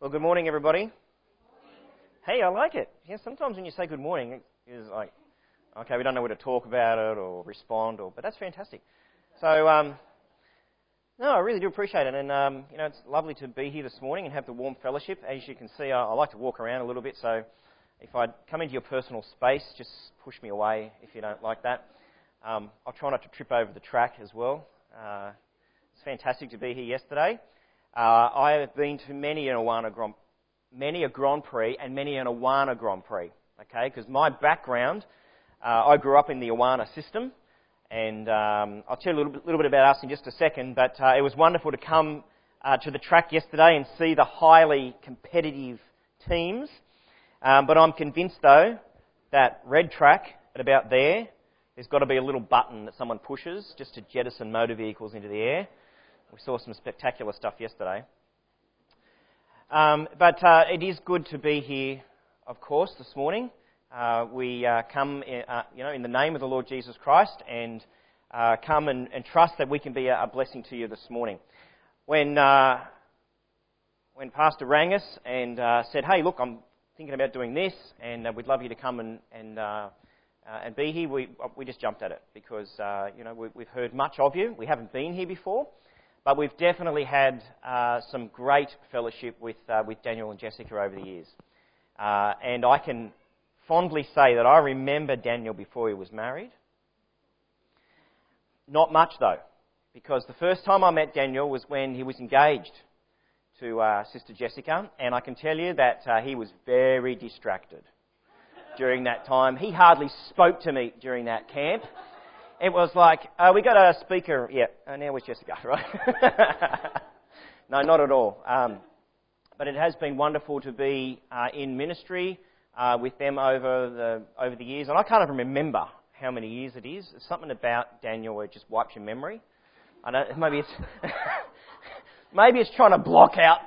Well, good morning, everybody. Hey, I like it. Yeah, sometimes when you say good morning, it's like, okay, we don't know where to talk about it or respond, or but that's fantastic. So, um, no, I really do appreciate it, and um, you know, it's lovely to be here this morning and have the warm fellowship. As you can see, I, I like to walk around a little bit, so if I come into your personal space, just push me away if you don't like that. Um, I'll try not to trip over the track as well. Uh, it's fantastic to be here yesterday. Uh, I have been to many an Awana Grand, many a Grand Prix and many an Awana Grand Prix. Okay, because my background, uh, I grew up in the Awana system, and um, I'll tell you a little bit, little bit, about us in just a second. But uh, it was wonderful to come uh, to the track yesterday and see the highly competitive teams. Um, but I'm convinced though that red track at about there, there's got to be a little button that someone pushes just to jettison motor vehicles into the air. We saw some spectacular stuff yesterday. Um, but uh, it is good to be here, of course, this morning. Uh, we uh, come, in, uh, you know, in the name of the Lord Jesus Christ, and uh, come and, and, trust that we can be a, a, blessing to you this morning. When uh, when Pastor rang us and said, "Hey, look, I'm thinking about doing this, and we'd love you to come and and and be here," we we just jumped at it because you know we, we've heard much of you. We haven't been here before. But we've definitely had uh, some great fellowship with, uh, with Daniel and Jessica over the years. Uh, and I can fondly say that I remember Daniel before he was married. Not much though, because the first time I met Daniel was when he was engaged to uh, Sister Jessica, and I can tell you that uh, he was very distracted during that time. He hardly spoke to me during that camp it was like, uh, we got a speaker. Yeah, uh, now where's Jessica, right? no, not at all. Um, but it has been wonderful to be uh, in ministry uh, with them over the over the years, and I can't even remember how many years it is. There's something about Daniel where it just wipes your memory. I don't. Maybe it's maybe it's trying to block out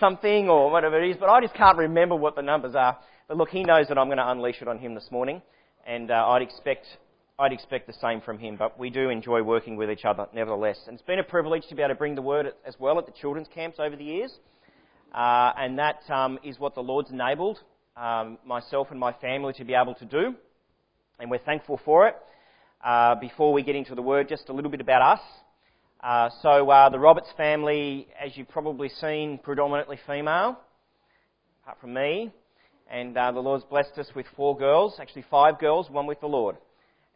something or whatever it is, but I just can't remember what the numbers are. But look, he knows that I'm going to unleash it on him this morning, and uh, I'd expect I'd expect the same from him, but we do enjoy working with each other nevertheless. And it's been a privilege to be able to bring the word as well at the children's camps over the years. Uh, and that um, is what the Lord's enabled um, myself and my family to be able to do. And we're thankful for it. Uh, before we get into the word, just a little bit about us. Uh, so uh, the Roberts family, as you've probably seen, predominantly female, apart from me. And uh, the Lord's blessed us with four girls, actually five girls, one with the Lord.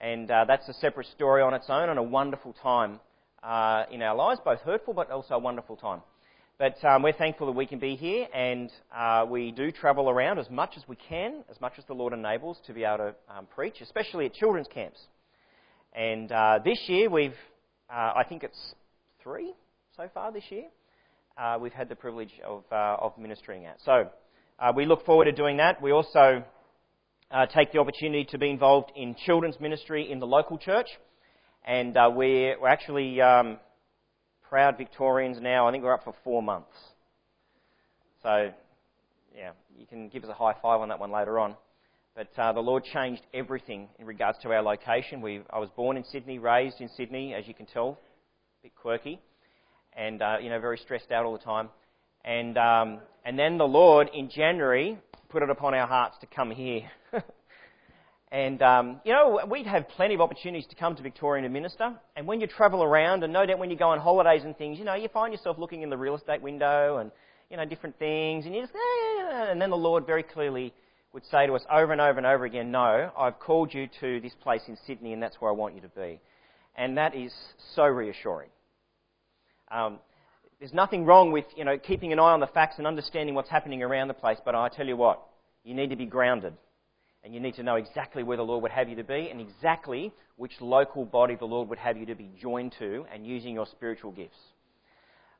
And uh, that's a separate story on its own and a wonderful time uh, in our lives, both hurtful but also a wonderful time. But um, we're thankful that we can be here and uh, we do travel around as much as we can, as much as the Lord enables to be able to um, preach, especially at children's camps. And uh, this year we've, uh, I think it's three so far this year, uh, we've had the privilege of, of ministering at. So we look forward to doing that. We also uh, take the opportunity to be involved in children's ministry in the local church. And uh, we're, we're actually um, proud Victorians now. I think we're up for four months. So, yeah, you can give us a high five on that one later on. But uh, the Lord changed everything in regards to our location. We, I was born in Sydney, raised in Sydney, as you can tell, a bit quirky, and uh, you know very stressed out all the time. And um, and then the Lord in January put it upon our hearts to come here. and, um, you know, we'd have plenty of opportunities to come to Victoria and minister. And when you travel around, and no doubt when you go on holidays and things, you know, you find yourself looking in the real estate window and, you know, different things. And you just, eh, and then the Lord very clearly would say to us over and over and over again, no, I've called you to this place in Sydney and that's where I want you to be. And that is so reassuring. Um, there's nothing wrong with, you know, keeping an eye on the facts and understanding what's happening around the place, but I tell you what, you need to be grounded. And you need to know exactly where the Lord would have you to be and exactly which local body the Lord would have you to be joined to and using your spiritual gifts.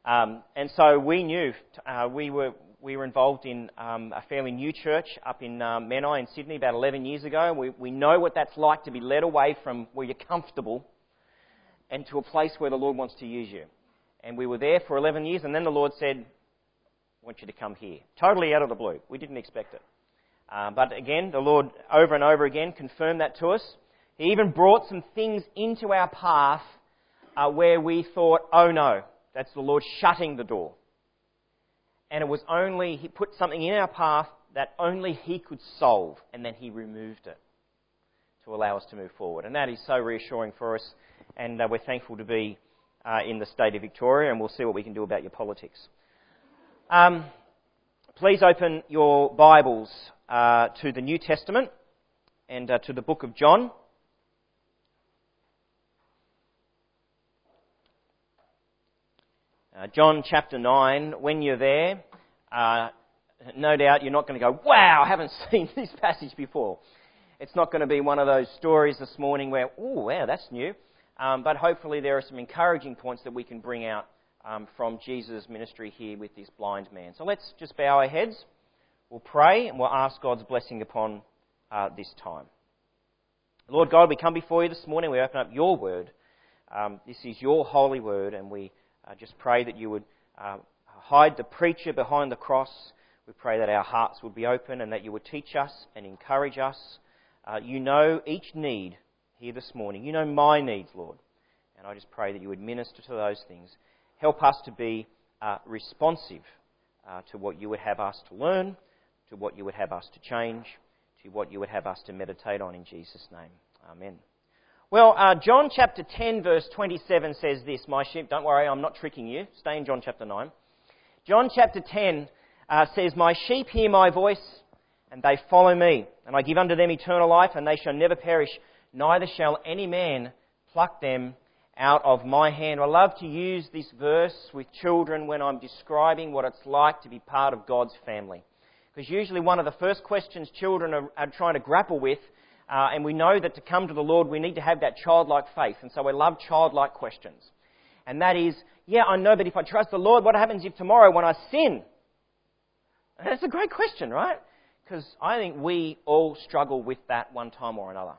Um, and so we knew, uh, we, were, we were involved in um, a fairly new church up in um, Menai in Sydney about 11 years ago. We, we know what that's like to be led away from where you're comfortable and to a place where the Lord wants to use you. And we were there for 11 years, and then the Lord said, I want you to come here. Totally out of the blue. We didn't expect it. Uh, but again, the Lord over and over again confirmed that to us. He even brought some things into our path uh, where we thought, oh no, that's the Lord shutting the door. and it was only, He put something in our path that only He could solve, and then He removed it to allow us to move forward. And that is so reassuring for us, and uh, we're thankful to be uh, in the state of Victoria, and we'll see what we can do about your politics. Um, please open your Bibles uh, to the New Testament and uh, to the book of John. Uh, John chapter 9, when you're there, uh, no doubt you're not going to go, wow, I haven't seen this passage before. It's not going to be one of those stories this morning where, oh, wow, that's new. Um, but hopefully there are some encouraging points that we can bring out um, from Jesus' ministry here with this blind man. So let's just bow our heads. We'll pray and we'll ask God's blessing upon uh, this time. Lord God, we come before you this morning. We open up your word. Um, this is your holy word, and we uh, just pray that you would uh, hide the preacher behind the cross. We pray that our hearts would be open and that you would teach us and encourage us. Uh, you know each need here this morning. You know my needs, Lord. And I just pray that you would minister to those things. Help us to be uh, responsive uh, to what you would have us to learn, to what you would have us to change, to what you would have us to meditate on in Jesus' name. Amen. Well, uh, John chapter 10, verse 27 says this My sheep, don't worry, I'm not tricking you. Stay in John chapter 9. John chapter 10 uh, says, My sheep hear my voice, and they follow me. And I give unto them eternal life, and they shall never perish, neither shall any man pluck them out of my hand. I love to use this verse with children when I'm describing what it's like to be part of God's family. Because usually one of the first questions children are, are trying to grapple with uh, and we know that to come to the Lord, we need to have that childlike faith. And so we love childlike questions. And that is, yeah, I know, but if I trust the Lord, what happens if tomorrow when I sin? And that's a great question, right? Because I think we all struggle with that one time or another.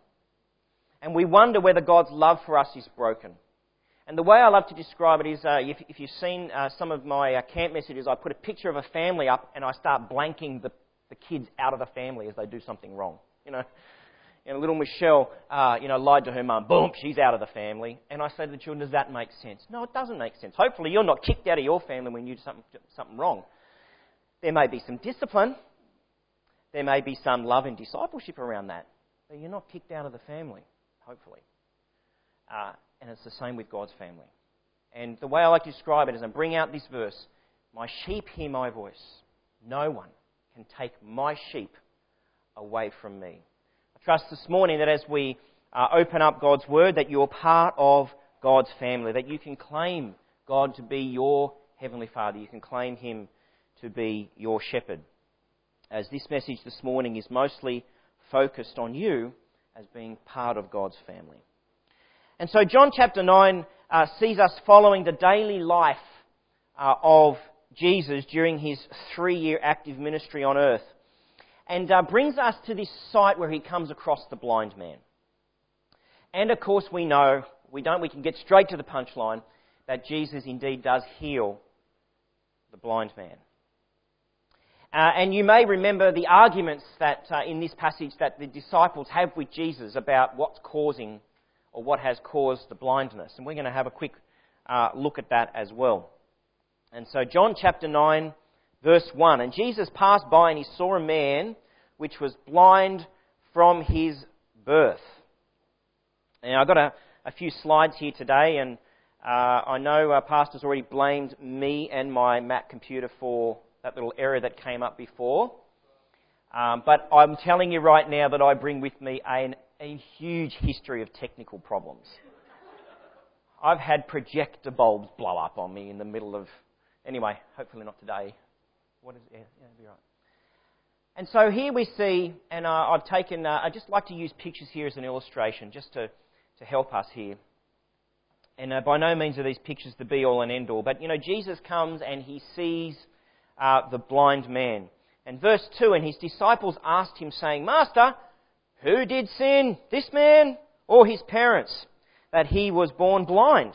And we wonder whether God's love for us is broken. And the way I love to describe it is uh, if, if, you've seen uh, some of my uh, camp messages, I put a picture of a family up and I start blanking the, the kids out of the family as they do something wrong. You know, and little Michelle, uh, you know, lied to her mum. Boom, she's out of the family. And I say to the children, does that make sense? No, it doesn't make sense. Hopefully you're not kicked out of your family when you do something, something wrong. There may be some discipline. There may be some love and discipleship around that. But you're not kicked out of the family, hopefully. Uh, and it's the same with God's family. And the way I like to describe it is I bring out this verse My sheep hear my voice. No one can take my sheep away from me I trust this morning that as we uh, open up God's Word, that you're part of God's family, that you can claim God to be your Heavenly Father. You can claim Him to be your shepherd. As this message this morning is mostly focused on you as being part of God's family. And so, John chapter 9 uh, sees us following the daily life uh, of Jesus during his three year active ministry on earth and uh, brings us to this site where he comes across the blind man. And of course, we know, we don't, we can get straight to the punchline that Jesus indeed does heal the blind man. Uh, and you may remember the arguments that uh, in this passage that the disciples have with Jesus about what's causing or what has caused the blindness. And we're going to have a quick uh, look at that as well. And so, John chapter 9, verse 1. And Jesus passed by and he saw a man which was blind from his birth. Now, I've got a, a few slides here today, and uh, I know uh, Pastor's already blamed me and my Mac computer for that little error that came up before. Um, but I'm telling you right now that I bring with me a, a huge history of technical problems. I've had projector bulbs blow up on me in the middle of. Anyway, hopefully not today. What is? Yeah, yeah, be right. And so here we see, and uh, I've taken. Uh, I just like to use pictures here as an illustration, just to to help us here. And uh, by no means are these pictures the be all and end all, but you know Jesus comes and he sees uh, the blind man. And verse two, and his disciples asked him, saying, "Master, who did sin, this man or his parents, that he was born blind?"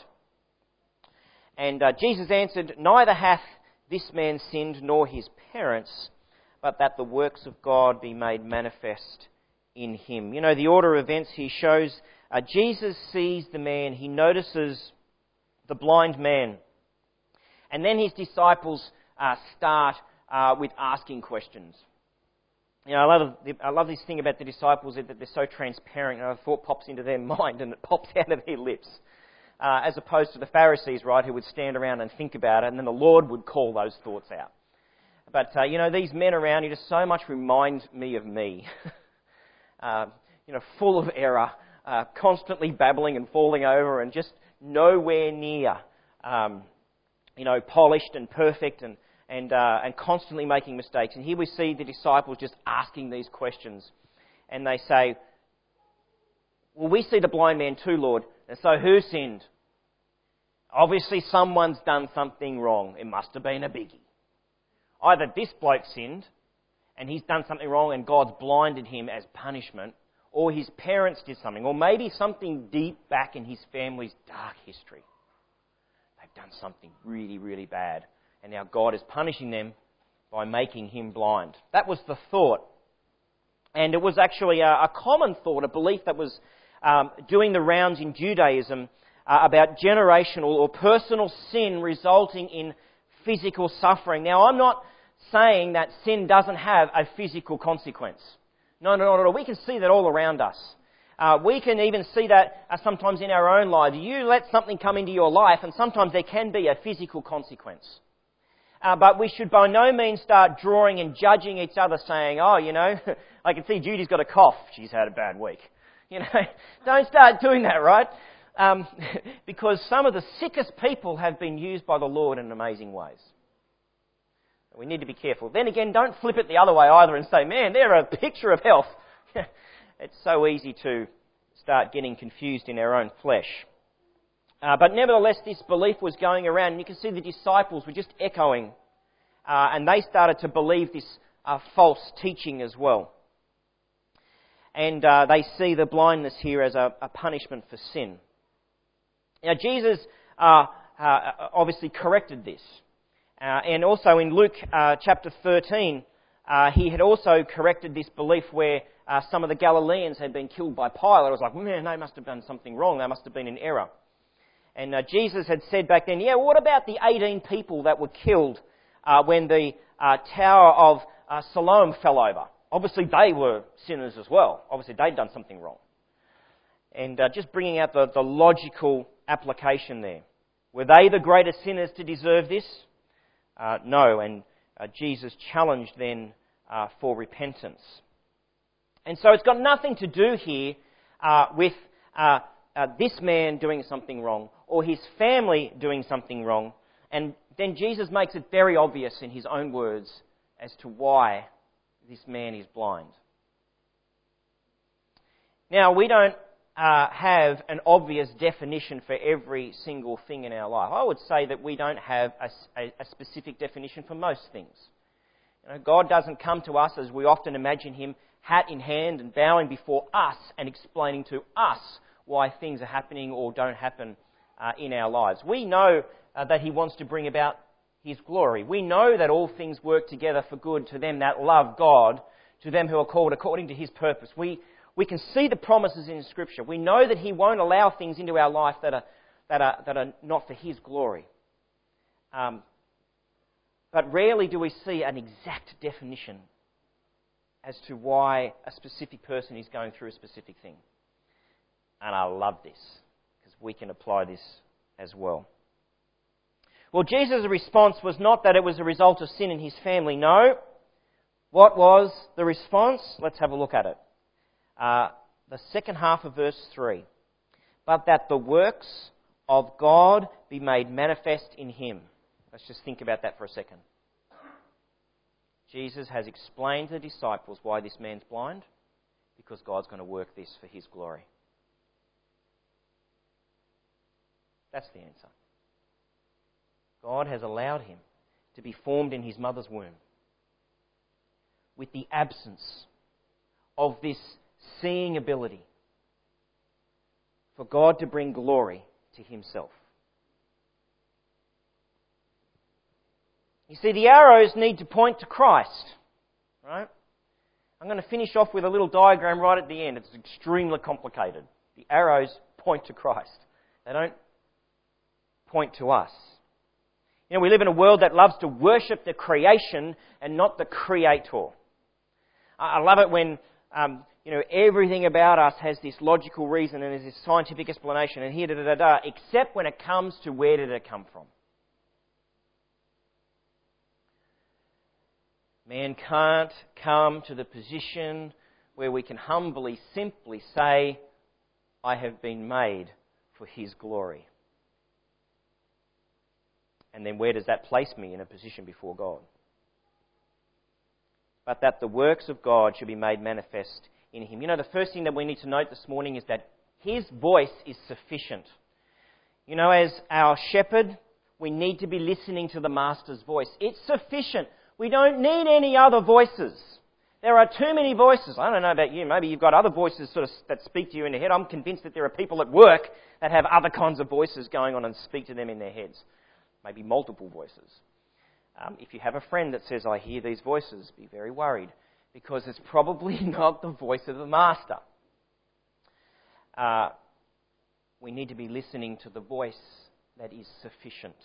And uh, Jesus answered, Neither hath this man sinned nor his parents, but that the works of God be made manifest in him. You know, the order of events here shows uh, Jesus sees the man, he notices the blind man, and then his disciples uh, start uh, with asking questions. You know, I love, I love this thing about the disciples that they're so transparent. A thought pops into their mind and it pops out of their lips. Uh, as opposed to the Pharisees, right, who would stand around and think about it, and then the Lord would call those thoughts out. But, uh, you know, these men around you just so much remind me of me. uh, you know, full of error, uh, constantly babbling and falling over, and just nowhere near, um, you know, polished and perfect and, and, uh, and constantly making mistakes. And here we see the disciples just asking these questions. And they say, Well, we see the blind man too, Lord. And so who sinned? Obviously, someone's done something wrong. It must have been a biggie. Either this bloke sinned and he's done something wrong and God's blinded him as punishment, or his parents did something, or maybe something deep back in his family's dark history. They've done something really, really bad, and now God is punishing them by making him blind. That was the thought. And it was actually a, a common thought, a belief that was um, doing the rounds in Judaism uh, about generational or personal sin resulting in physical suffering. Now, I'm not saying that sin doesn't have a physical consequence. No, no, no, no. We can see that all around us. Uh, we can even see that uh, sometimes in our own lives. You let something come into your life, and sometimes there can be a physical consequence. Uh, but we should by no means start drawing and judging each other, saying, "Oh, you know, I can see Judy's got a cough. She's had a bad week." You know, don't start doing that, right? Um, because some of the sickest people have been used by the Lord in amazing ways. We need to be careful. Then again, don't flip it the other way either and say, man, they're a picture of health. it's so easy to start getting confused in our own flesh. Uh, but nevertheless, this belief was going around, and you can see the disciples were just echoing, uh, and they started to believe this uh, false teaching as well. And uh, they see the blindness here as a, a punishment for sin. Now, Jesus uh, uh, obviously corrected this. And also in Luke chapter 13, uh, he had also corrected this belief where some of the Galileans had been killed by Pilate. It was like, man, they must have done something wrong. They must have been in error. And uh, Jesus had said back then, yeah, what about the 18 people that were killed uh, when the Tower of Siloam fell over? Obviously, they were sinners as well. Obviously, they'd done something wrong. And just bringing out the, the logical application there. Were they the greatest sinners to deserve this? Uh, no, and uh, Jesus challenged then uh, for repentance. And so it's got nothing to do here uh, with uh, this man doing something wrong or his family doing something wrong. And then Jesus makes it very obvious in his own words as to why this man is blind. Now, we don't uh, have an obvious definition for every single thing in our life. I would say that we don't have a, a, a specific definition for most things. You know, God doesn't come to us as we often imagine Him, hat in hand and bowing before us and explaining to us why things are happening or don't happen uh, in our lives. We know uh, that He wants to bring about His glory. We know that all things work together for good to them that love God, to them who are called according to His purpose. We, we can see the promises in Scripture. We know that He won't allow things into our life that are, that are, that are not for His glory. Um, but rarely do we see an exact definition as to why a specific person is going through a specific thing. And I love this because we can apply this as well. Well, Jesus' response was not that it was a result of sin in his family. No. What was the response? Let's have a look at it uh, the second half of verse 3. But that the works of God be made manifest in him. Let's just think about that for a second. Jesus has explained to the disciples why this man's blind, because God's going to work this for his glory. That's the answer. God has allowed him to be formed in his mother's womb with the absence of this seeing ability for God to bring glory to Himself. You see, the arrows need to point to Christ, right? I'm going to finish off with a little diagram right at the end. It's extremely complicated. The arrows point to Christ, they don't point to us. You know, we live in a world that loves to worship the creation and not the creator. I love it when, um, you know, everything about us has this logical reason and there's this scientific explanation and here, da da da da, except when it comes to where did it come from. Man can't come to the position where we can humbly, simply say, I have been made for His glory. And then where does that place me in a position before God? But that the works of God should be made manifest in Him. You know, the first thing that we need to note this morning is that His voice is sufficient. You know, as our shepherd, we need to be listening to the Master's voice. It's sufficient. We don't need any other voices. There are too many voices. I don't know about you. Maybe you've got other voices sort of that speak to you in your head. I'm convinced that there are people at work that have other kinds of voices going on and speak to them in their heads. Maybe multiple voices. Um, if you have a friend that says, I hear these voices, be very worried because it's probably not the voice of the Master. Uh, we need to be listening to the voice that is sufficient.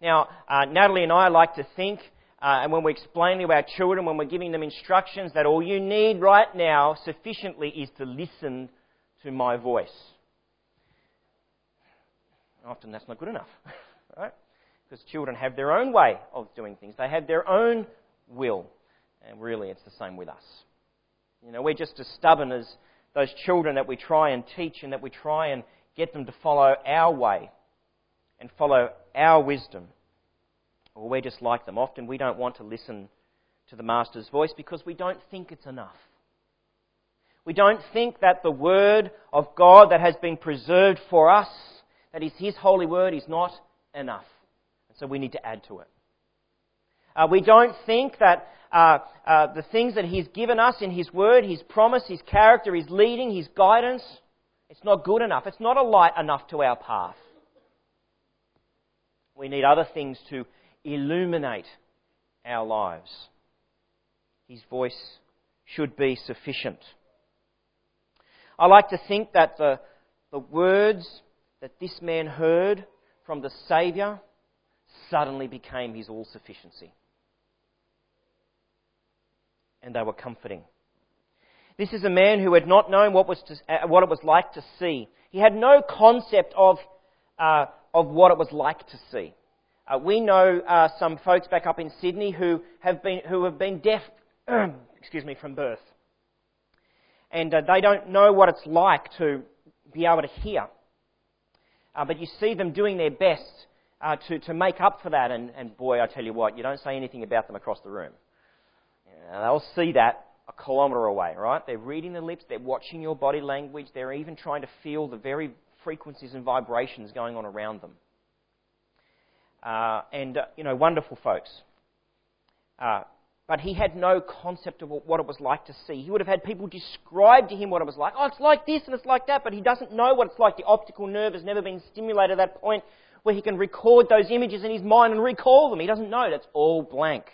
Now, uh, Natalie and I like to think uh, and when we explain to our children, when we're giving them instructions, that all you need right now sufficiently is to listen to my voice. Often that's not good enough? Because children have their own way of doing things. They have their own will. And really, it's the same with us. You know, we're just as stubborn as those children that we try and teach and that we try and get them to follow our way and follow our wisdom or we're just like them. Often we don't want to listen to the Master's voice because we don't think it's enough. We don't think that the Word of God that has been preserved for us, that is His holy Word, is not enough. So we need to add to it. Uh, we don't think that uh, uh, the things that He's given us in His Word, His promise, His character, His leading, His guidance, it's not good enough. It's not a light enough to our path. We need other things to illuminate our lives. His voice should be sufficient. I like to think that the, the words that this man heard from the Saviour suddenly became his all sufficiency. And they were comforting. This is a man who had not known what, was to, uh, what it was like to see. He had no concept of, uh, of what it was like to see. Uh, we know uh, some folks back up in Sydney who have been, who have been deaf, excuse me, from birth. And uh, they don't know what it's like to be able to hear. Uh, but you see them doing their best uh, to, to make up for that. And, and boy, I tell you what, you don't say anything about them across the room. they'll see that a kilometre away, right? They're reading the lips, they're watching your body language, they're even trying to feel the very frequencies and vibrations going on around them uh, and, uh, you know, wonderful folks. Uh, but he had no concept of what it was like to see. He would have had people describe to him what it was like. Oh, it's like this and it's like that, but he doesn't know what it's like. The optical nerve has never been stimulated at that point where he can record those images in his mind and recall them. He doesn't know. That's all blank.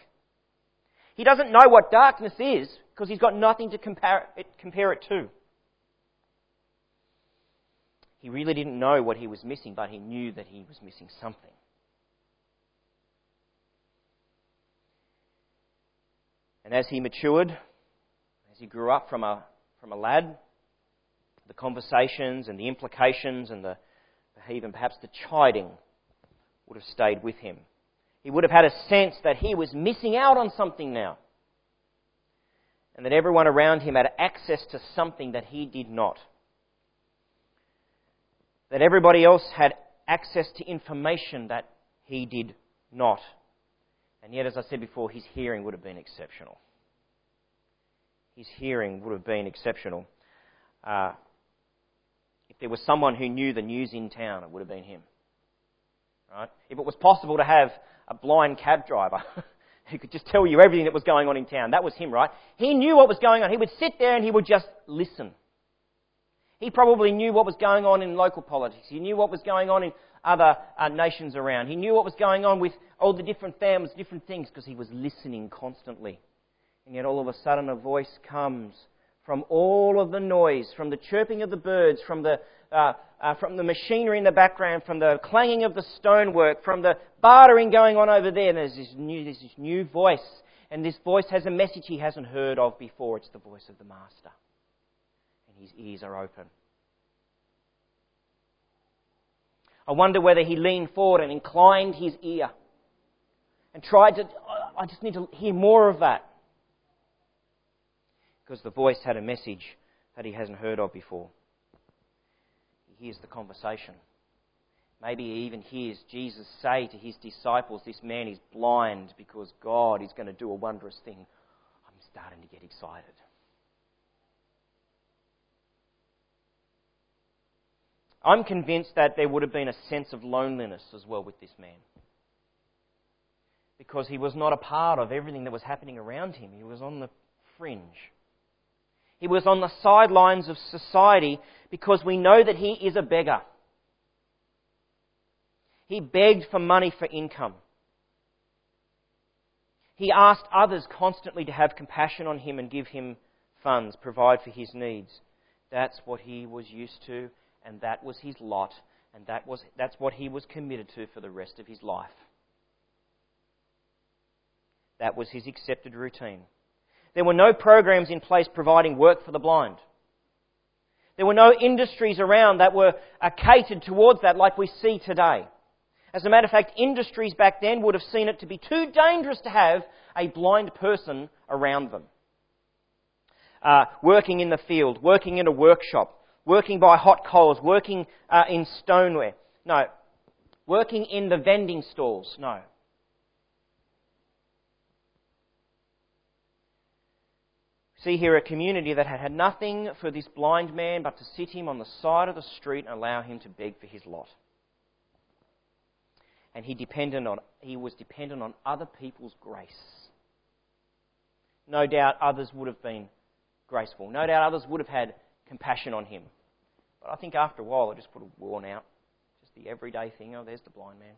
He doesn't know what darkness is because he's got nothing to compare it, compare it to. He really didn't know what he was missing, but he knew that he was missing something. And as he matured, as he grew up from a, from a lad, the conversations and the implications and the, even perhaps the chiding would have stayed with him. He would have had a sense that he was missing out on something now. And that everyone around him had access to something that he did not. That everybody else had access to information that he did not. And yet, as I said before, his hearing would have been exceptional. His hearing would have been exceptional. Uh, if there was someone who knew the news in town, it would have been him. Right? If it was possible to have a blind cab driver who could just tell you everything that was going on in town, that was him, right? He knew what was going on. He would sit there and he would just listen. He probably knew what was going on in local politics. He knew what was going on in other uh, nations around. He knew what was going on with all the different families, different things, because he was listening constantly. And yet all of a sudden a voice comes from all of the noise, from the chirping of the birds, from the, uh, uh, from the machinery in the background, from the clanging of the stonework, from the bartering going on over there. There's this new, there's this new voice, and this voice has a message he hasn't heard of before. It's the voice of the Master, and his ears are open. I wonder whether he leaned forward and inclined his ear and tried to, I just need to hear more of that. Because the voice had a message that he hasn't heard of before. He hears the conversation. Maybe he even hears Jesus say to his disciples, This man is blind because God is going to do a wondrous thing. I'm starting to get excited. I'm convinced that there would have been a sense of loneliness as well with this man. Because he was not a part of everything that was happening around him, he was on the fringe. He was on the sidelines of society because we know that he is a beggar. He begged for money for income. He asked others constantly to have compassion on him and give him funds, provide for his needs. That's what he was used to, and that was his lot, and that was, that's what he was committed to for the rest of his life. That was his accepted routine. There were no programs in place providing work for the blind. There were no industries around that were catered towards that like we see today. As a matter of fact, industries back then would have seen it to be too dangerous to have a blind person around them. Uh, working in the field, working in a workshop, working by hot coals, working uh, in stoneware. No. Working in the vending stalls. No. See here a community that had had nothing for this blind man but to sit him on the side of the street and allow him to beg for his lot. And he depended on he was dependent on other people's grace. No doubt others would have been graceful. No doubt others would have had compassion on him. But I think after a while it just would have worn out. Just the everyday thing, oh there's the blind man.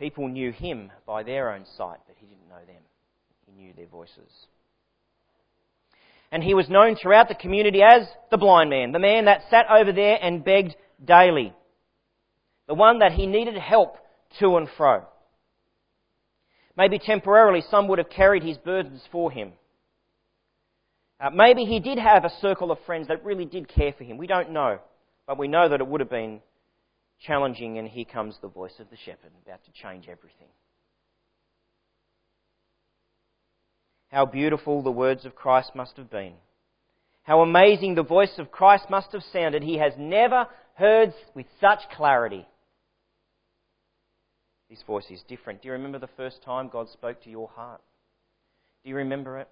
People knew him by their own sight, but he didn't know them. He knew their voices. And he was known throughout the community as the blind man, the man that sat over there and begged daily, the one that he needed help to and fro. Maybe temporarily some would have carried his burdens for him. Uh, maybe he did have a circle of friends that really did care for him. We don't know. But we know that it would have been challenging, and here comes the voice of the shepherd, about to change everything. How beautiful the words of Christ must have been. How amazing the voice of Christ must have sounded. He has never heard with such clarity. This voice is different. Do you remember the first time God spoke to your heart? Do you remember it?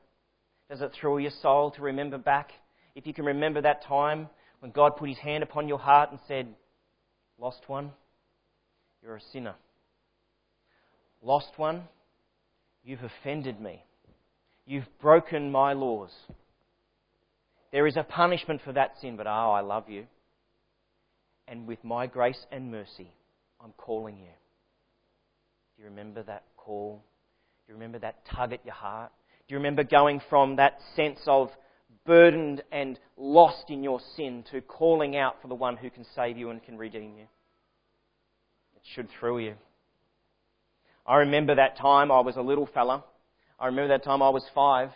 Does it thrill your soul to remember back? If you can remember that time when God put his hand upon your heart and said, Lost one, you're a sinner. Lost one, you've offended me. You've broken my laws. There is a punishment for that sin, but oh, I love you. And with my grace and mercy, I'm calling you. Do you remember that call? Do you remember that tug at your heart? Do you remember going from that sense of burdened and lost in your sin to calling out for the one who can save you and can redeem you. It should thrill you. I remember that time I was a little fella. I remember that time I was five.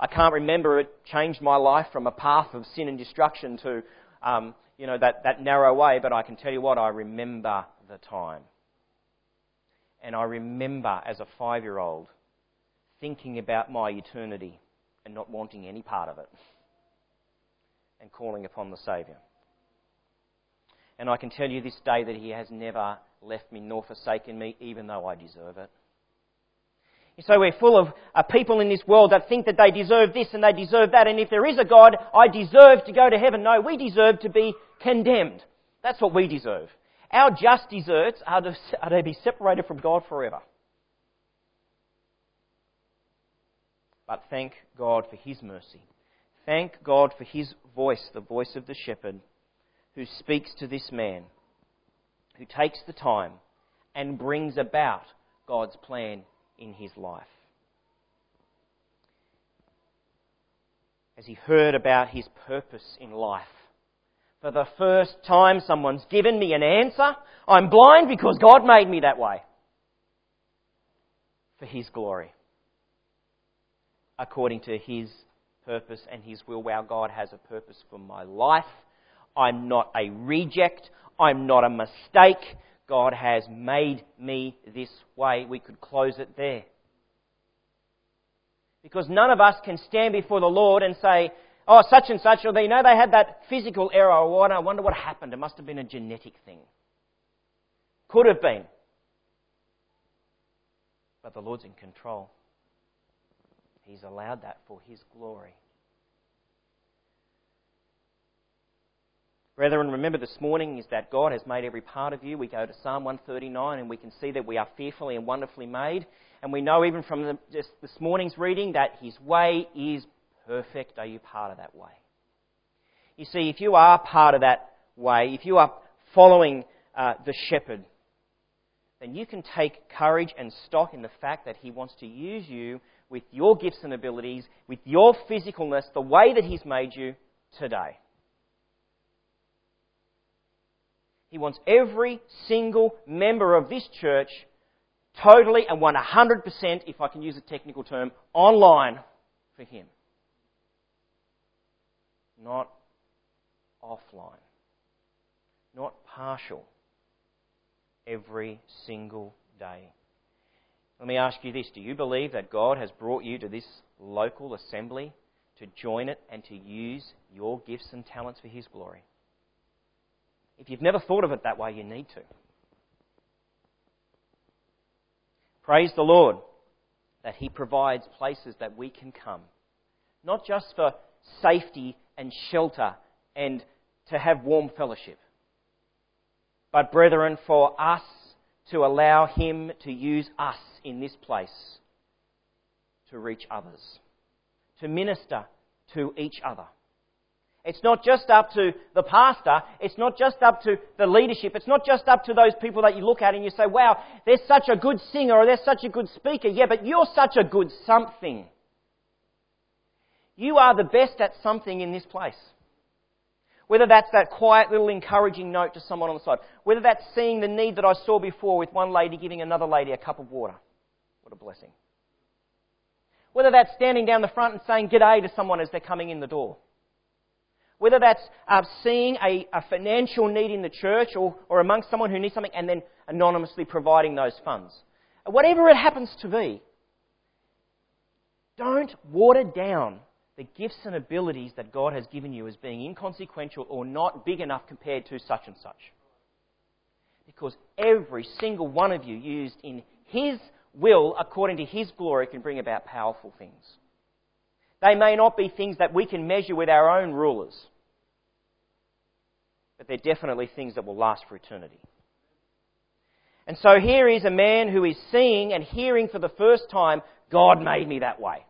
I can't remember it changed my life from a path of sin and destruction to, um, you know, that, that narrow way, but I can tell you what, I remember the time. And I remember as a five year old thinking about my eternity and not wanting any part of it and calling upon the Saviour. And I can tell you this day that He has never left me nor forsaken me, even though I deserve it. So we're full of uh, people in this world that think that they deserve this and they deserve that, and if there is a God, I deserve to go to heaven. No, we deserve to be condemned. That's what we deserve. Our just deserts are to, are to be separated from God forever. But thank God for His mercy. Thank God for His voice, the voice of the shepherd, who speaks to this man, who takes the time and brings about God's plan in his life. as he heard about his purpose in life. For the first time, someone's given me an answer. I'm blind because God made me that way. For his glory. According to his purpose and his will. Wow, God has a purpose for my life. I'm not a reject. I'm not a mistake. God has made me this way. We could close it there. Because none of us can stand before the Lord and say, oh, such and such, or they know they had that physical error, or what, I wonder what happened. It must have been a genetic thing. Could have been. But the Lord's in control. He's allowed that for His glory. Brethren, remember this morning is that God has made every part of you. We go to Psalm 139 and we can see that we are fearfully and wonderfully made. And we know even from the, just this morning's reading that His way is perfect. Are you part of that way? You see, if you are part of that way, if you are following uh, the shepherd, then you can take courage and stock in the fact that He wants to use you with your gifts and abilities, with your physicalness, the way that He's made you today. He wants every single member of this church totally and 100%, if I can use a technical term, online for Him. Not offline. Not partial. Every single day. Let me ask you this. Do you believe that God has brought you to this local assembly to join it and to use your gifts and talents for His glory? If you've never thought of it that way, you need to. Praise the Lord that He provides places that we can come. Not just for safety and shelter and to have warm fellowship, but brethren, for us to allow Him to use us in this place to reach others, to minister to each other. It's not just up to the pastor. It's not just up to the leadership. It's not just up to those people that you look at and you say, wow, they're such a good singer or they're such a good speaker. Yeah, but you're such a good something. You are the best at something in this place. Whether that's that quiet little encouraging note to someone on the side. Whether that's seeing the need that I saw before with one lady giving another lady a cup of water. What a blessing. Whether that's standing down the front and saying g'day to someone as they're coming in the door. Whether that's uh, seeing a, a, financial need in the church or, or amongst someone who needs something and then anonymously providing those funds. Whatever it happens to be, don't water down the gifts and abilities that God has given you as being inconsequential or not big enough compared to such and such. Because every single one of you used in His will according to His glory can bring about powerful things. They may not be things that we can measure with our own rulers, but they're definitely things that will last for eternity. And so here is a man who is seeing and hearing for the first time, God made me that way.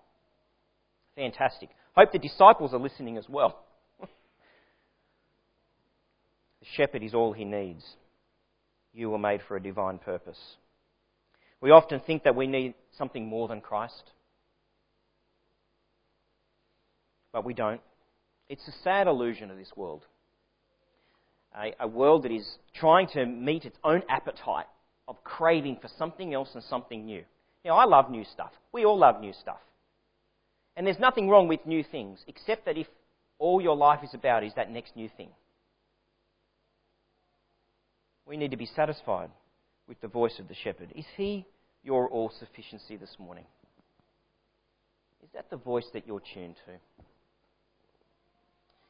Fantastic. Hope the disciples are listening as well. the shepherd is all he needs. You were made for a divine purpose. We often think that we need something more than Christ. but we don't. It's a sad illusion of this world. A, a world that is trying to meet its own appetite of craving for something else and something new. Know, I love new stuff. We all love new stuff. And there's nothing wrong with new things, except that if all your life is about is that next new thing. We need to be satisfied with the voice of the shepherd. Is he your all sufficiency this morning? Is that the voice that you're tuned to?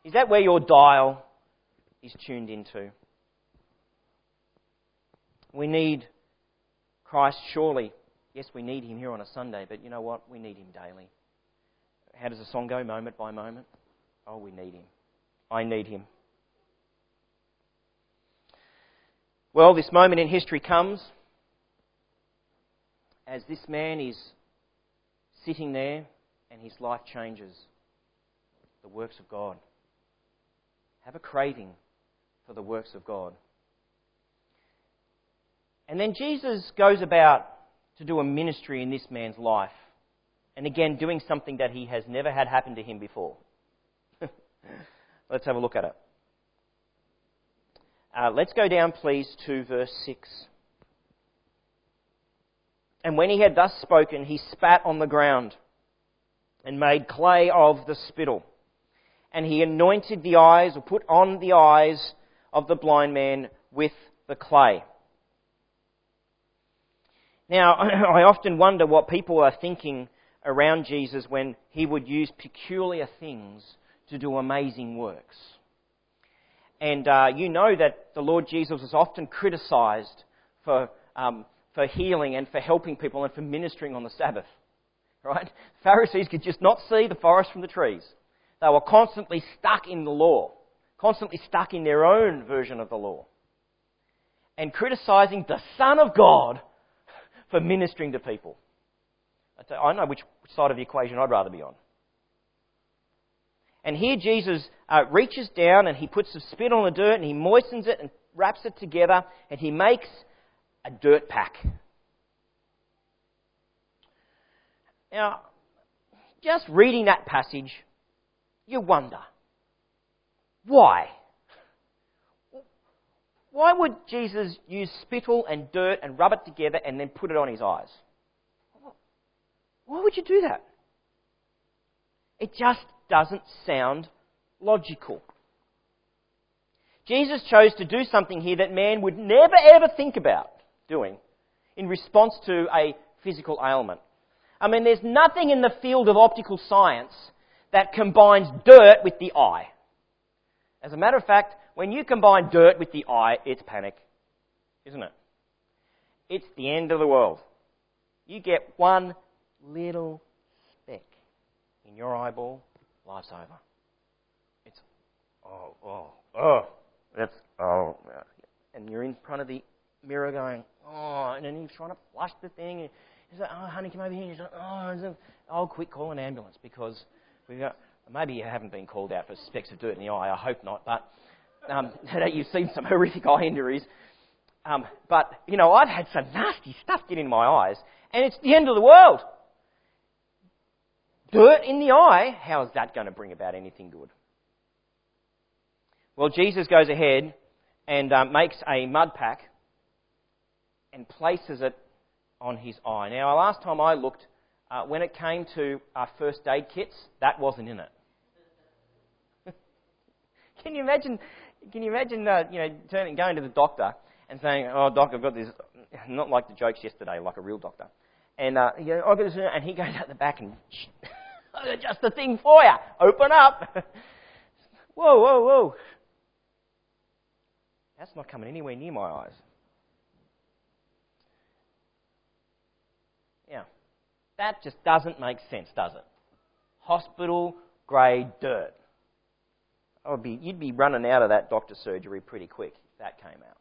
Is that where your dial is tuned into? We need Christ, surely. Yes, we need Him here on a Sunday, but you know what? We need Him daily. How does the song go? Moment by moment? Oh, we need Him. I need Him. Well, this moment in history comes as this man is sitting there and his life changes. The works of God. Have a craving for the works of God. And then Jesus goes about to do a ministry in this man's life. And again, doing something that he has never had happen to him before. Let's have a look at it. Uh, let's go down, please, to verse 6. And when he had thus spoken, he spat on the ground and made clay of the spittle. And he anointed the eyes, or put on the eyes of the blind man with the clay. Now, I often wonder what people are thinking around Jesus when he would use peculiar things to do amazing works. And uh, you know that the Lord Jesus was often criticized for um, for healing and for helping people and for ministering on the Sabbath. Right? Pharisees could just not see the forest from the trees. They were constantly stuck in the law, constantly stuck in their own version of the law, and criticizing the Son of God for ministering to people. I know which side of the equation I'd rather be on. And here Jesus uh, reaches down and he puts some spit on the dirt and he moistens it and wraps it together and he makes a dirt pack. Now, just reading that passage, you wonder why? Why would Jesus use spittle and dirt and rub it together and then put it on his eyes? Why would you do that? It just doesn't sound logical. Jesus chose to do something here that man would never ever think about doing in response to a physical ailment. I mean, there's nothing in the field of optical science that combines dirt with the eye. As a matter of fact, when you combine dirt with the eye, it's panic, isn't it? It's the end of the world. You get one little speck in your eyeball, life's over. It's, oh, oh, oh, that's, oh, and you're in front of the mirror going, oh, and then he's trying to flush the thing. And he's like, oh, honey, come over here. He's like, oh, oh, quick, call an ambulance because we've got, maybe you haven't been called out for specks of dirt in the eye. I hope not. But um, you've seen some horrific eye injuries. Um, but, you know, I've had some nasty stuff get in my eyes, and it's the end of the world. Dirt in the eye, how is that going to bring about anything good? Well, Jesus goes ahead and uh, makes a mud pack and places it on his eye. Now, last time I looked, uh, when it came to our first aid kits, that wasn't in it. can you imagine? Can you imagine? Uh, you know, turning, going to the doctor and saying, "Oh, doc, I've got this." Not like the jokes yesterday, like a real doctor. And uh, you know, I've got this, and he goes out the back and just the thing for you. Open up. whoa, whoa, whoa. That's not coming anywhere near my eyes. Yeah. That just doesn't make sense, does it? Hospital grade dirt. I Would be, you'd be running out of that doctor's surgery pretty quick if that came out.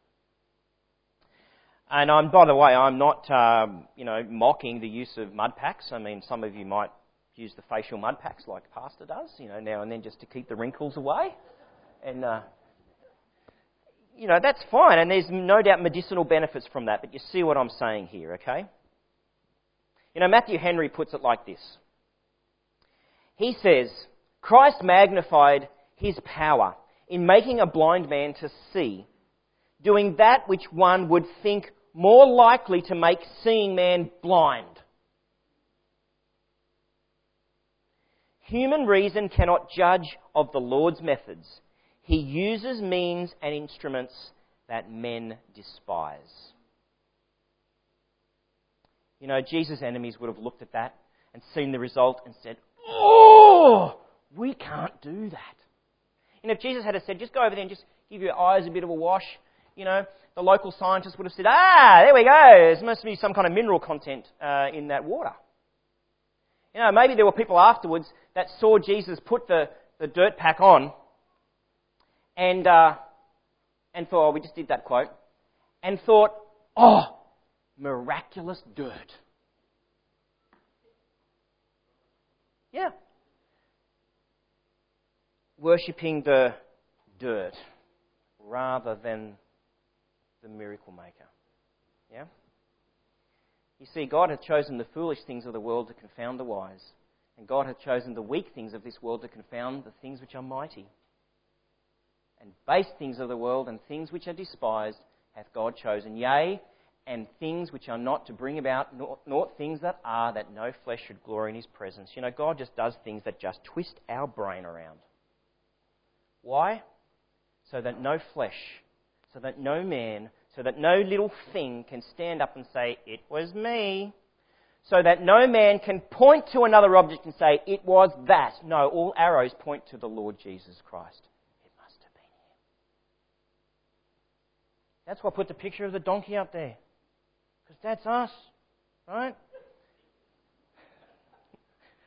And I'm, by the way, I'm not, um, you know, mocking the use of mud packs. I mean, some of you might use the facial mud packs like Pastor does, you know, now and then just to keep the wrinkles away. And, uh, you know, that's fine. And there's no doubt medicinal benefits from that. But you see what I'm saying here, okay? You know, Matthew Henry puts it like this. He says, Christ magnified his power in making a blind man to see, doing that which one would think more likely to make seeing man blind. Human reason cannot judge of the Lord's methods. He uses means and instruments that men despise. You know, Jesus' enemies would have looked at that and seen the result and said, Oh, we can't do that. And if Jesus had said, just go over there and just give your eyes a bit of a wash, you know, the local scientists would have said, ah, there we go, there must be some kind of mineral content uh, in that water. You know, maybe there were people afterwards that saw Jesus put the, the dirt pack on and, uh, and thought, oh, we just did that quote, and thought, oh, miraculous dirt. Yeah. Worshipping the dirt rather than the miracle maker. Yeah? You see, God hath chosen the foolish things of the world to confound the wise, And God hath chosen the weak things of this world to confound the things which are mighty. And base things of the world and things which are despised hath God chosen. Yea, and things which are not to bring about, nor, things that are, that no flesh should glory in his presence. You know, God just does things that just twist our brain around. Why? So that no flesh, so that no man, so that no little thing can stand up and say, It was me. So that no man can point to another object and say, It was that. No, all arrows point to the Lord Jesus Christ. It must have been him. That's why I put the picture of the donkey up there. Because that's us, right?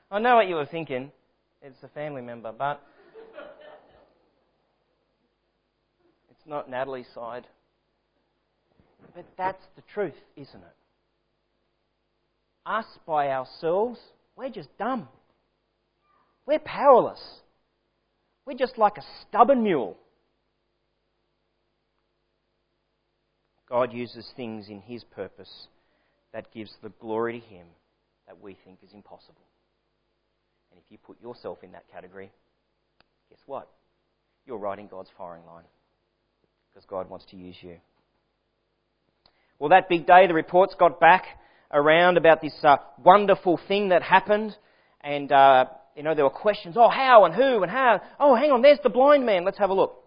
I know what you were thinking. It's a family member, but it's not Natalie's side. But that's the truth, isn't it? Us by ourselves, we're just dumb. We're powerless. We're just like a stubborn mule. God uses things in His purpose that gives the glory to Him that we think is impossible. And if you put yourself in that category, guess what? You're right in God's firing line because God wants to use you. Well, that big day, the reports got back around about this uh, wonderful thing that happened, and uh, you know there were questions. Oh, how and who and how? Oh, hang on, there's the blind man. Let's have a look.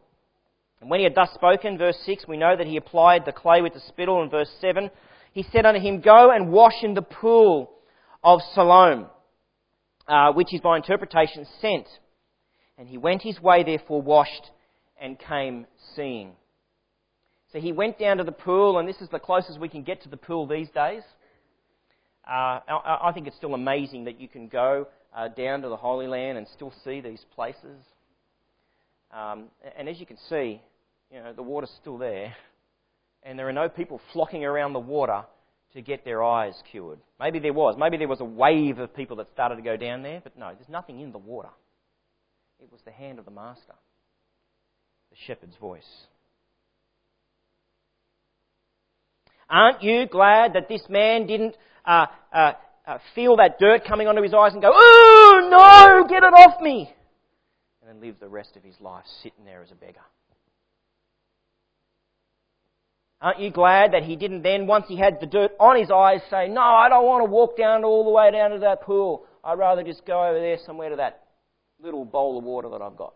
And when he had thus spoken, verse 6, we know that he applied the clay with the spittle. In verse 7, he said unto him, Go and wash in the pool of Siloam, uh, which is by interpretation sent. And he went his way, therefore washed, and came seeing. So he went down to the pool, and this is the closest we can get to the pool these days. Uh, I think it's still amazing that you can go uh, down to the Holy Land and still see these places. Um, and as you can see, you know, the water's still there, and there are no people flocking around the water to get their eyes cured. Maybe there was. Maybe there was a wave of people that started to go down there, but no, there's nothing in the water. It was the hand of the Master, the shepherd's voice. Aren't you glad that this man didn't uh, uh, uh, feel that dirt coming onto his eyes and go, Oh, no, get it off me! And then live the rest of his life sitting there as a beggar. Aren't you glad that he didn't then, once he had the dirt on his eyes, say, No, I don't want to walk down all the way down to that pool. I'd rather just go over there somewhere to that little bowl of water that I've got.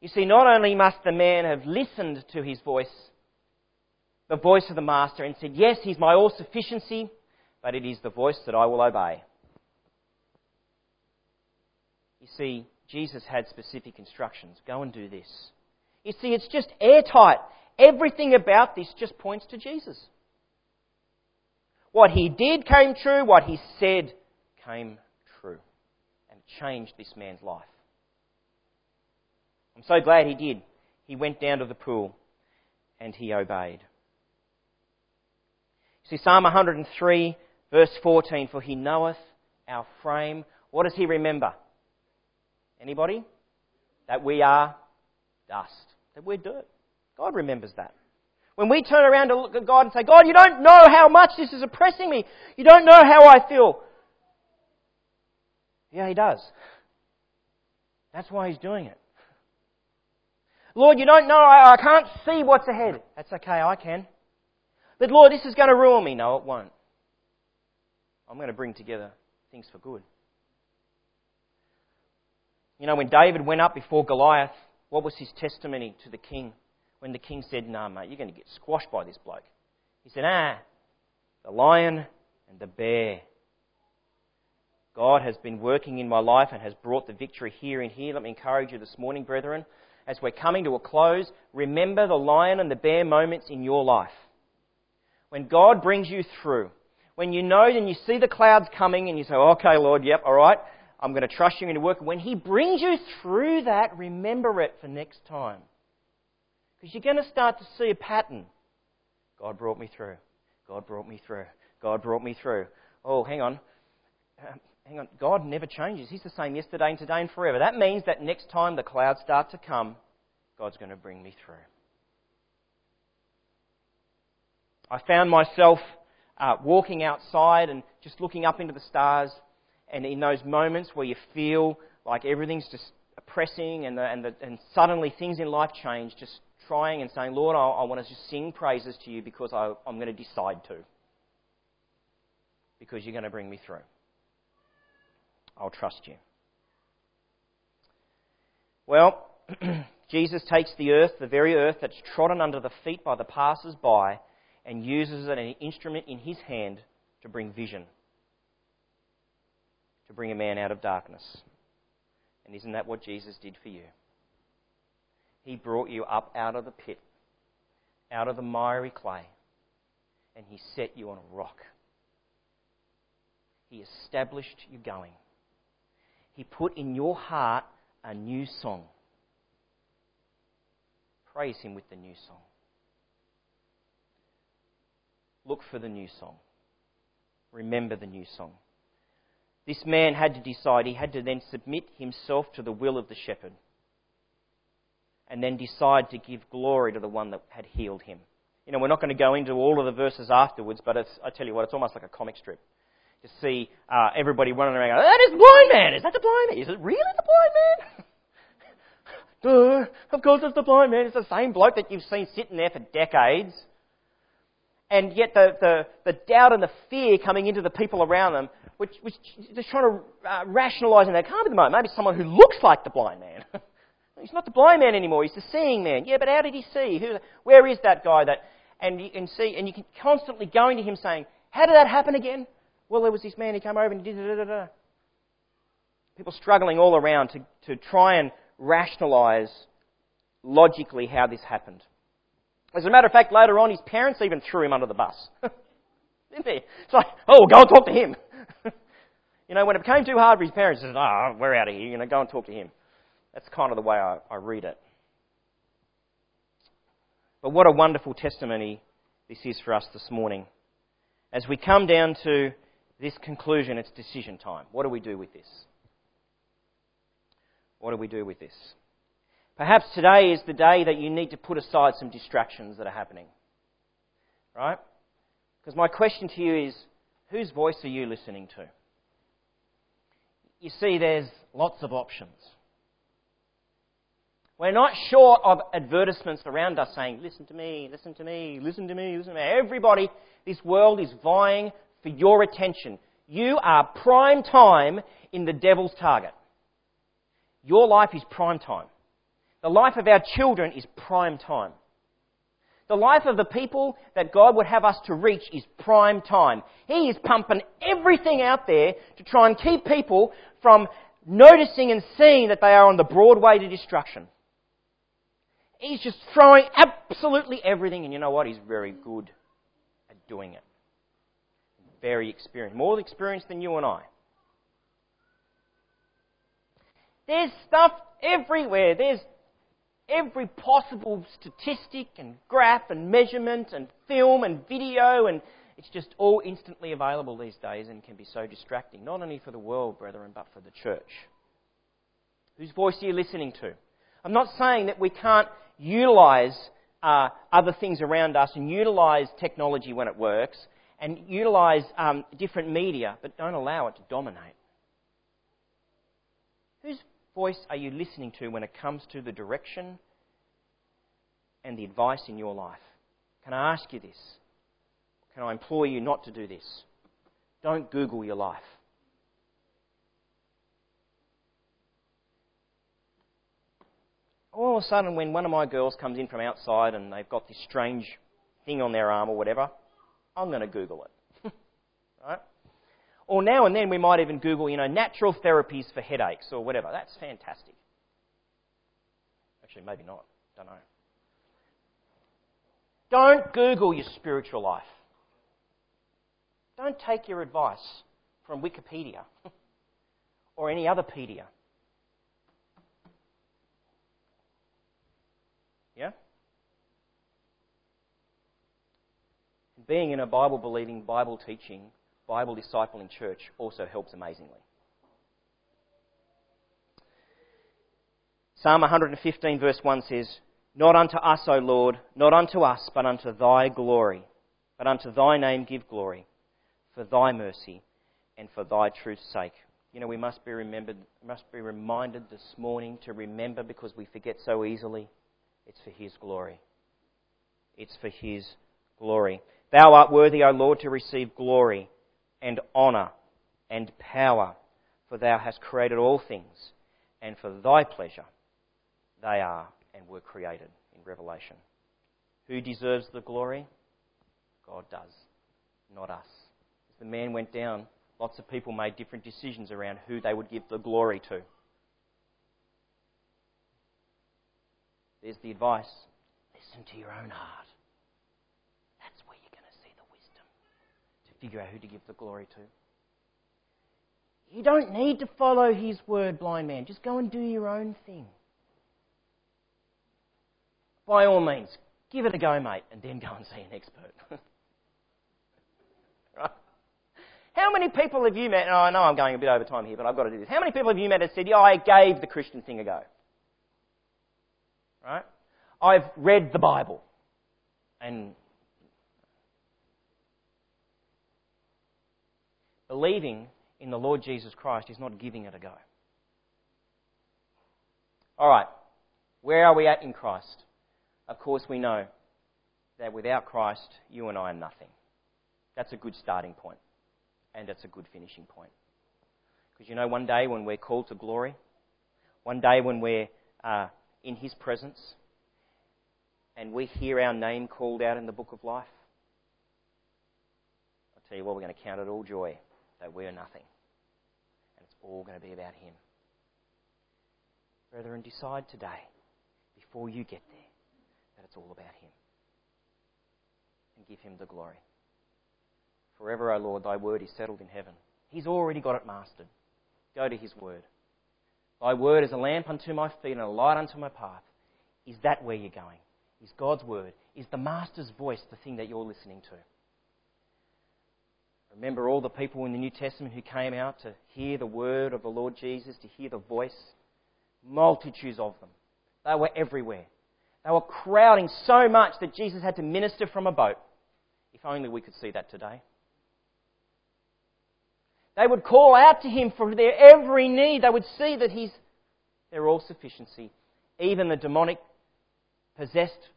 You see, not only must the man have listened to his voice, the voice of the Master, and said, Yes, he's my all sufficiency, but it is the voice that I will obey. You see, Jesus had specific instructions go and do this. You see, it's just airtight. Everything about this just points to Jesus. What he did came true, what he said came true, and changed this man's life. I'm so glad he did. He went down to the pool and he obeyed. See, Psalm 103, verse 14, for he knoweth our frame. What does he remember? Anybody? That we are dust that we're dirt. God remembers that. When we turn around to look at God and say, God, you don't know how much this is oppressing me. You don't know how I feel. Yeah, He does. That's why He's doing it. Lord, you don't know, I, I can't see what's ahead. That's okay, I can. But Lord, this is going to ruin me. No, it won't. I'm going to bring together things for good. You know, when David went up before Goliath, what was his testimony to the king when the king said, Nah, mate, you're going to get squashed by this bloke? He said, Ah, the lion and the bear. God has been working in my life and has brought the victory here and here. Let me encourage you this morning, brethren, as we're coming to a close, remember the lion and the bear moments in your life. When God brings you through, when you know and you see the clouds coming and you say, okay, Lord, yep, all right, I'm going to trust you into work. When He brings you through that, remember it for next time. Because you're going to start to see a pattern. God brought me through. God brought me through. God brought me through. Oh, hang on. Um, hang on. God never changes. He's the same yesterday and today and forever. That means that next time the clouds start to come, God's going to bring me through. I found myself uh, walking outside and just looking up into the stars, and in those moments where you feel like everything's just oppressing and, the, and, the, and suddenly things in life change, just trying and saying, Lord, I, I want to just sing praises to you because I, I'm going to decide to. Because you're going to bring me through. I'll trust you. Well, Jesus takes the earth, the very earth that's trodden under the feet by the passers by, and uses it as an instrument in his hand to bring vision, to bring a man out of darkness. And isn't that what Jesus did for you? He brought you up out of the pit, out of the miry clay, and He set you on a rock. He established you going. He put in your heart a new song. Praise Him with the new song. Look for the new song. Remember the new song. This man had to decide, he had to then submit himself to the will of the shepherd and then decide to give glory to the one that had healed him. You know, we're not going to go into all of the verses afterwards, but I tell you what, it's almost like a comic strip. To see uh, everybody running around going, that is the blind man! Is that the blind man? Is it really the blind man? Duh, of course it's the blind man. It's the same bloke that you've seen sitting there for decades. And yet the, the, the doubt and the fear coming into the people around them, which, which they're trying to uh, rationalise in their car at the moment. Maybe someone who looks like the blind man. He's not the blind man anymore. He's the seeing man. Yeah, but how did he see? Who, where is that guy that? And you can see, and you can constantly going to him saying, "How did that happen again?" Well, there was this man. He came over and did da da da. People struggling all around to, to try and rationalise logically how this happened. As a matter of fact, later on, his parents even threw him under the bus. Didn't they? It's like, oh, go and talk to him. you know, when it became too hard for his parents, he said, oh, we're out of here. You know, go and talk to him. That's kind of the way I, I read it. But what a wonderful testimony this is for us this morning. As we come down to this conclusion, it's decision time. What do we do with this? What do we do with this? Perhaps today is the day that you need to put aside some distractions that are happening. Right? Because my question to you is whose voice are you listening to? You see, there's lots of options. We're not short of advertisements around us saying, listen to me, listen to me, listen to me, listen to me. Everybody, this world is vying for your attention. You are prime time in the devil's target. Your life is prime time. The life of our children is prime time. The life of the people that God would have us to reach is prime time. He is pumping everything out there to try and keep people from noticing and seeing that they are on the broad way to destruction. He's just throwing absolutely everything, and you know what? He's very good at doing it. Very experienced. More experienced than you and I. There's stuff everywhere. There's every possible statistic and graph and measurement and film and video and it's just all instantly available these days and can be so distracting, not only for the world, brethren, but for the church. Whose voice are you listening to? I'm not saying that we can't utilize uh, other things around us and utilize technology when it works and utilize um, different media, but don't allow it to dominate. Voice are you listening to when it comes to the direction and the advice in your life? Can I ask you this? Can I implore you not to do this? Don't Google your life. all of a sudden, when one of my girls comes in from outside and they've got this strange thing on their arm or whatever, I'm going to Google it. right? Or now and then we might even Google, you know, natural therapies for headaches or whatever. That's fantastic. Actually, maybe not. Don't know. Don't Google your spiritual life. Don't take your advice from Wikipedia or any other pedia. Yeah? Being in a Bible believing, Bible teaching, Bible discipling church also helps amazingly. Psalm 115, verse 1 says, Not unto us, O Lord, not unto us, but unto thy glory, but unto thy name give glory, for thy mercy and for thy truth's sake. You know, we must be remembered, must be reminded this morning to remember because we forget so easily. It's for his glory. It's for his glory. Thou art worthy, O Lord, to receive glory and honour and power, for thou hast created all things, and for thy pleasure they are and were created in Revelation. Who deserves the glory? God does, not us. As the man went down, lots of people made different decisions around who they would give the glory to. There's the advice listen to your own heart. That's where you're going to see the wisdom to figure out who to give the glory to. You don't need to follow his word, blind man. Just go and do your own thing. By all means, give it a go, mate, and then go and see an expert. right? How many people have you met? Oh, I know I'm going a bit over time here, but I've got to do this. How many people have you met that said, yeah, I gave the Christian thing a go? Right? I've read the Bible. And believing in the Lord Jesus Christ is not giving it a go. All right. Where are we at in Christ? Of course, we know that without Christ, you and I are nothing. That's a good starting point, and it's a good finishing point. Because you know, one day when we're called to glory, one day when we're uh, in His presence, and we hear our name called out in the book of life, I'll tell you what, we're going to count it all joy that we're nothing. And it's all going to be about Him. Brethren, decide today, before you get there, that it's all about Him. And give Him the glory. Forever, O Lord, thy word is settled in heaven. He's already got it mastered. Go to his word. Thy word is a lamp unto my feet and a light unto my path. Is that where you're going? Is God's word? Is the Master's voice the thing that you're listening to? Remember all the people in the New Testament who came out to hear the word of the Lord Jesus, to hear the voice? Multitudes of them. They were everywhere. They were crowding so much that Jesus had to minister from a boat. If only we could see that today. They would call out to him for their every need. They would see that he's their all sufficiency. Even the demonic possessed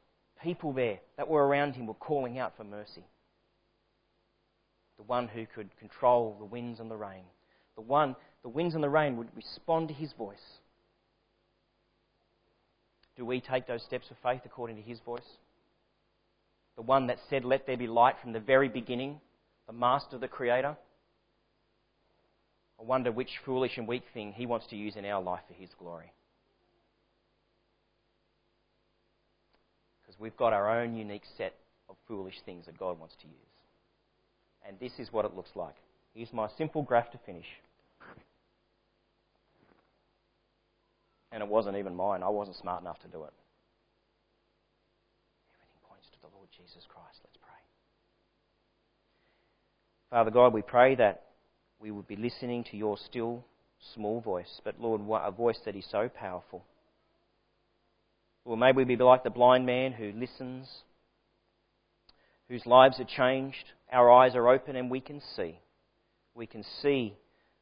people there that were around him were calling out for mercy. The one who could control the winds and the rain. The one, the winds and the rain would respond to his voice. Do we take those steps of faith according to his voice? The one that said, Let there be light from the very beginning, the master, the creator. I wonder which foolish and weak thing he wants to use in our life for his glory. Because we've got our own unique set of foolish things that God wants to use. And this is what it looks like. Here's my simple graph to finish. And it wasn't even mine. I wasn't smart enough to do it. Everything points to the Lord Jesus Christ. Let's pray. Father God, we pray that we would be listening to your still small voice, but Lord, a voice that is so powerful. Or may we be like the blind man who listens, whose lives are changed, our eyes are open, and we can see. We can see,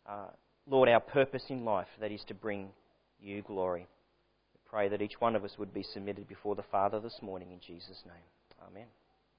uh, Lord, our purpose in life that is to bring you glory. We pray that each one of us would be submitted before the Father this morning in Jesus' name. Amen.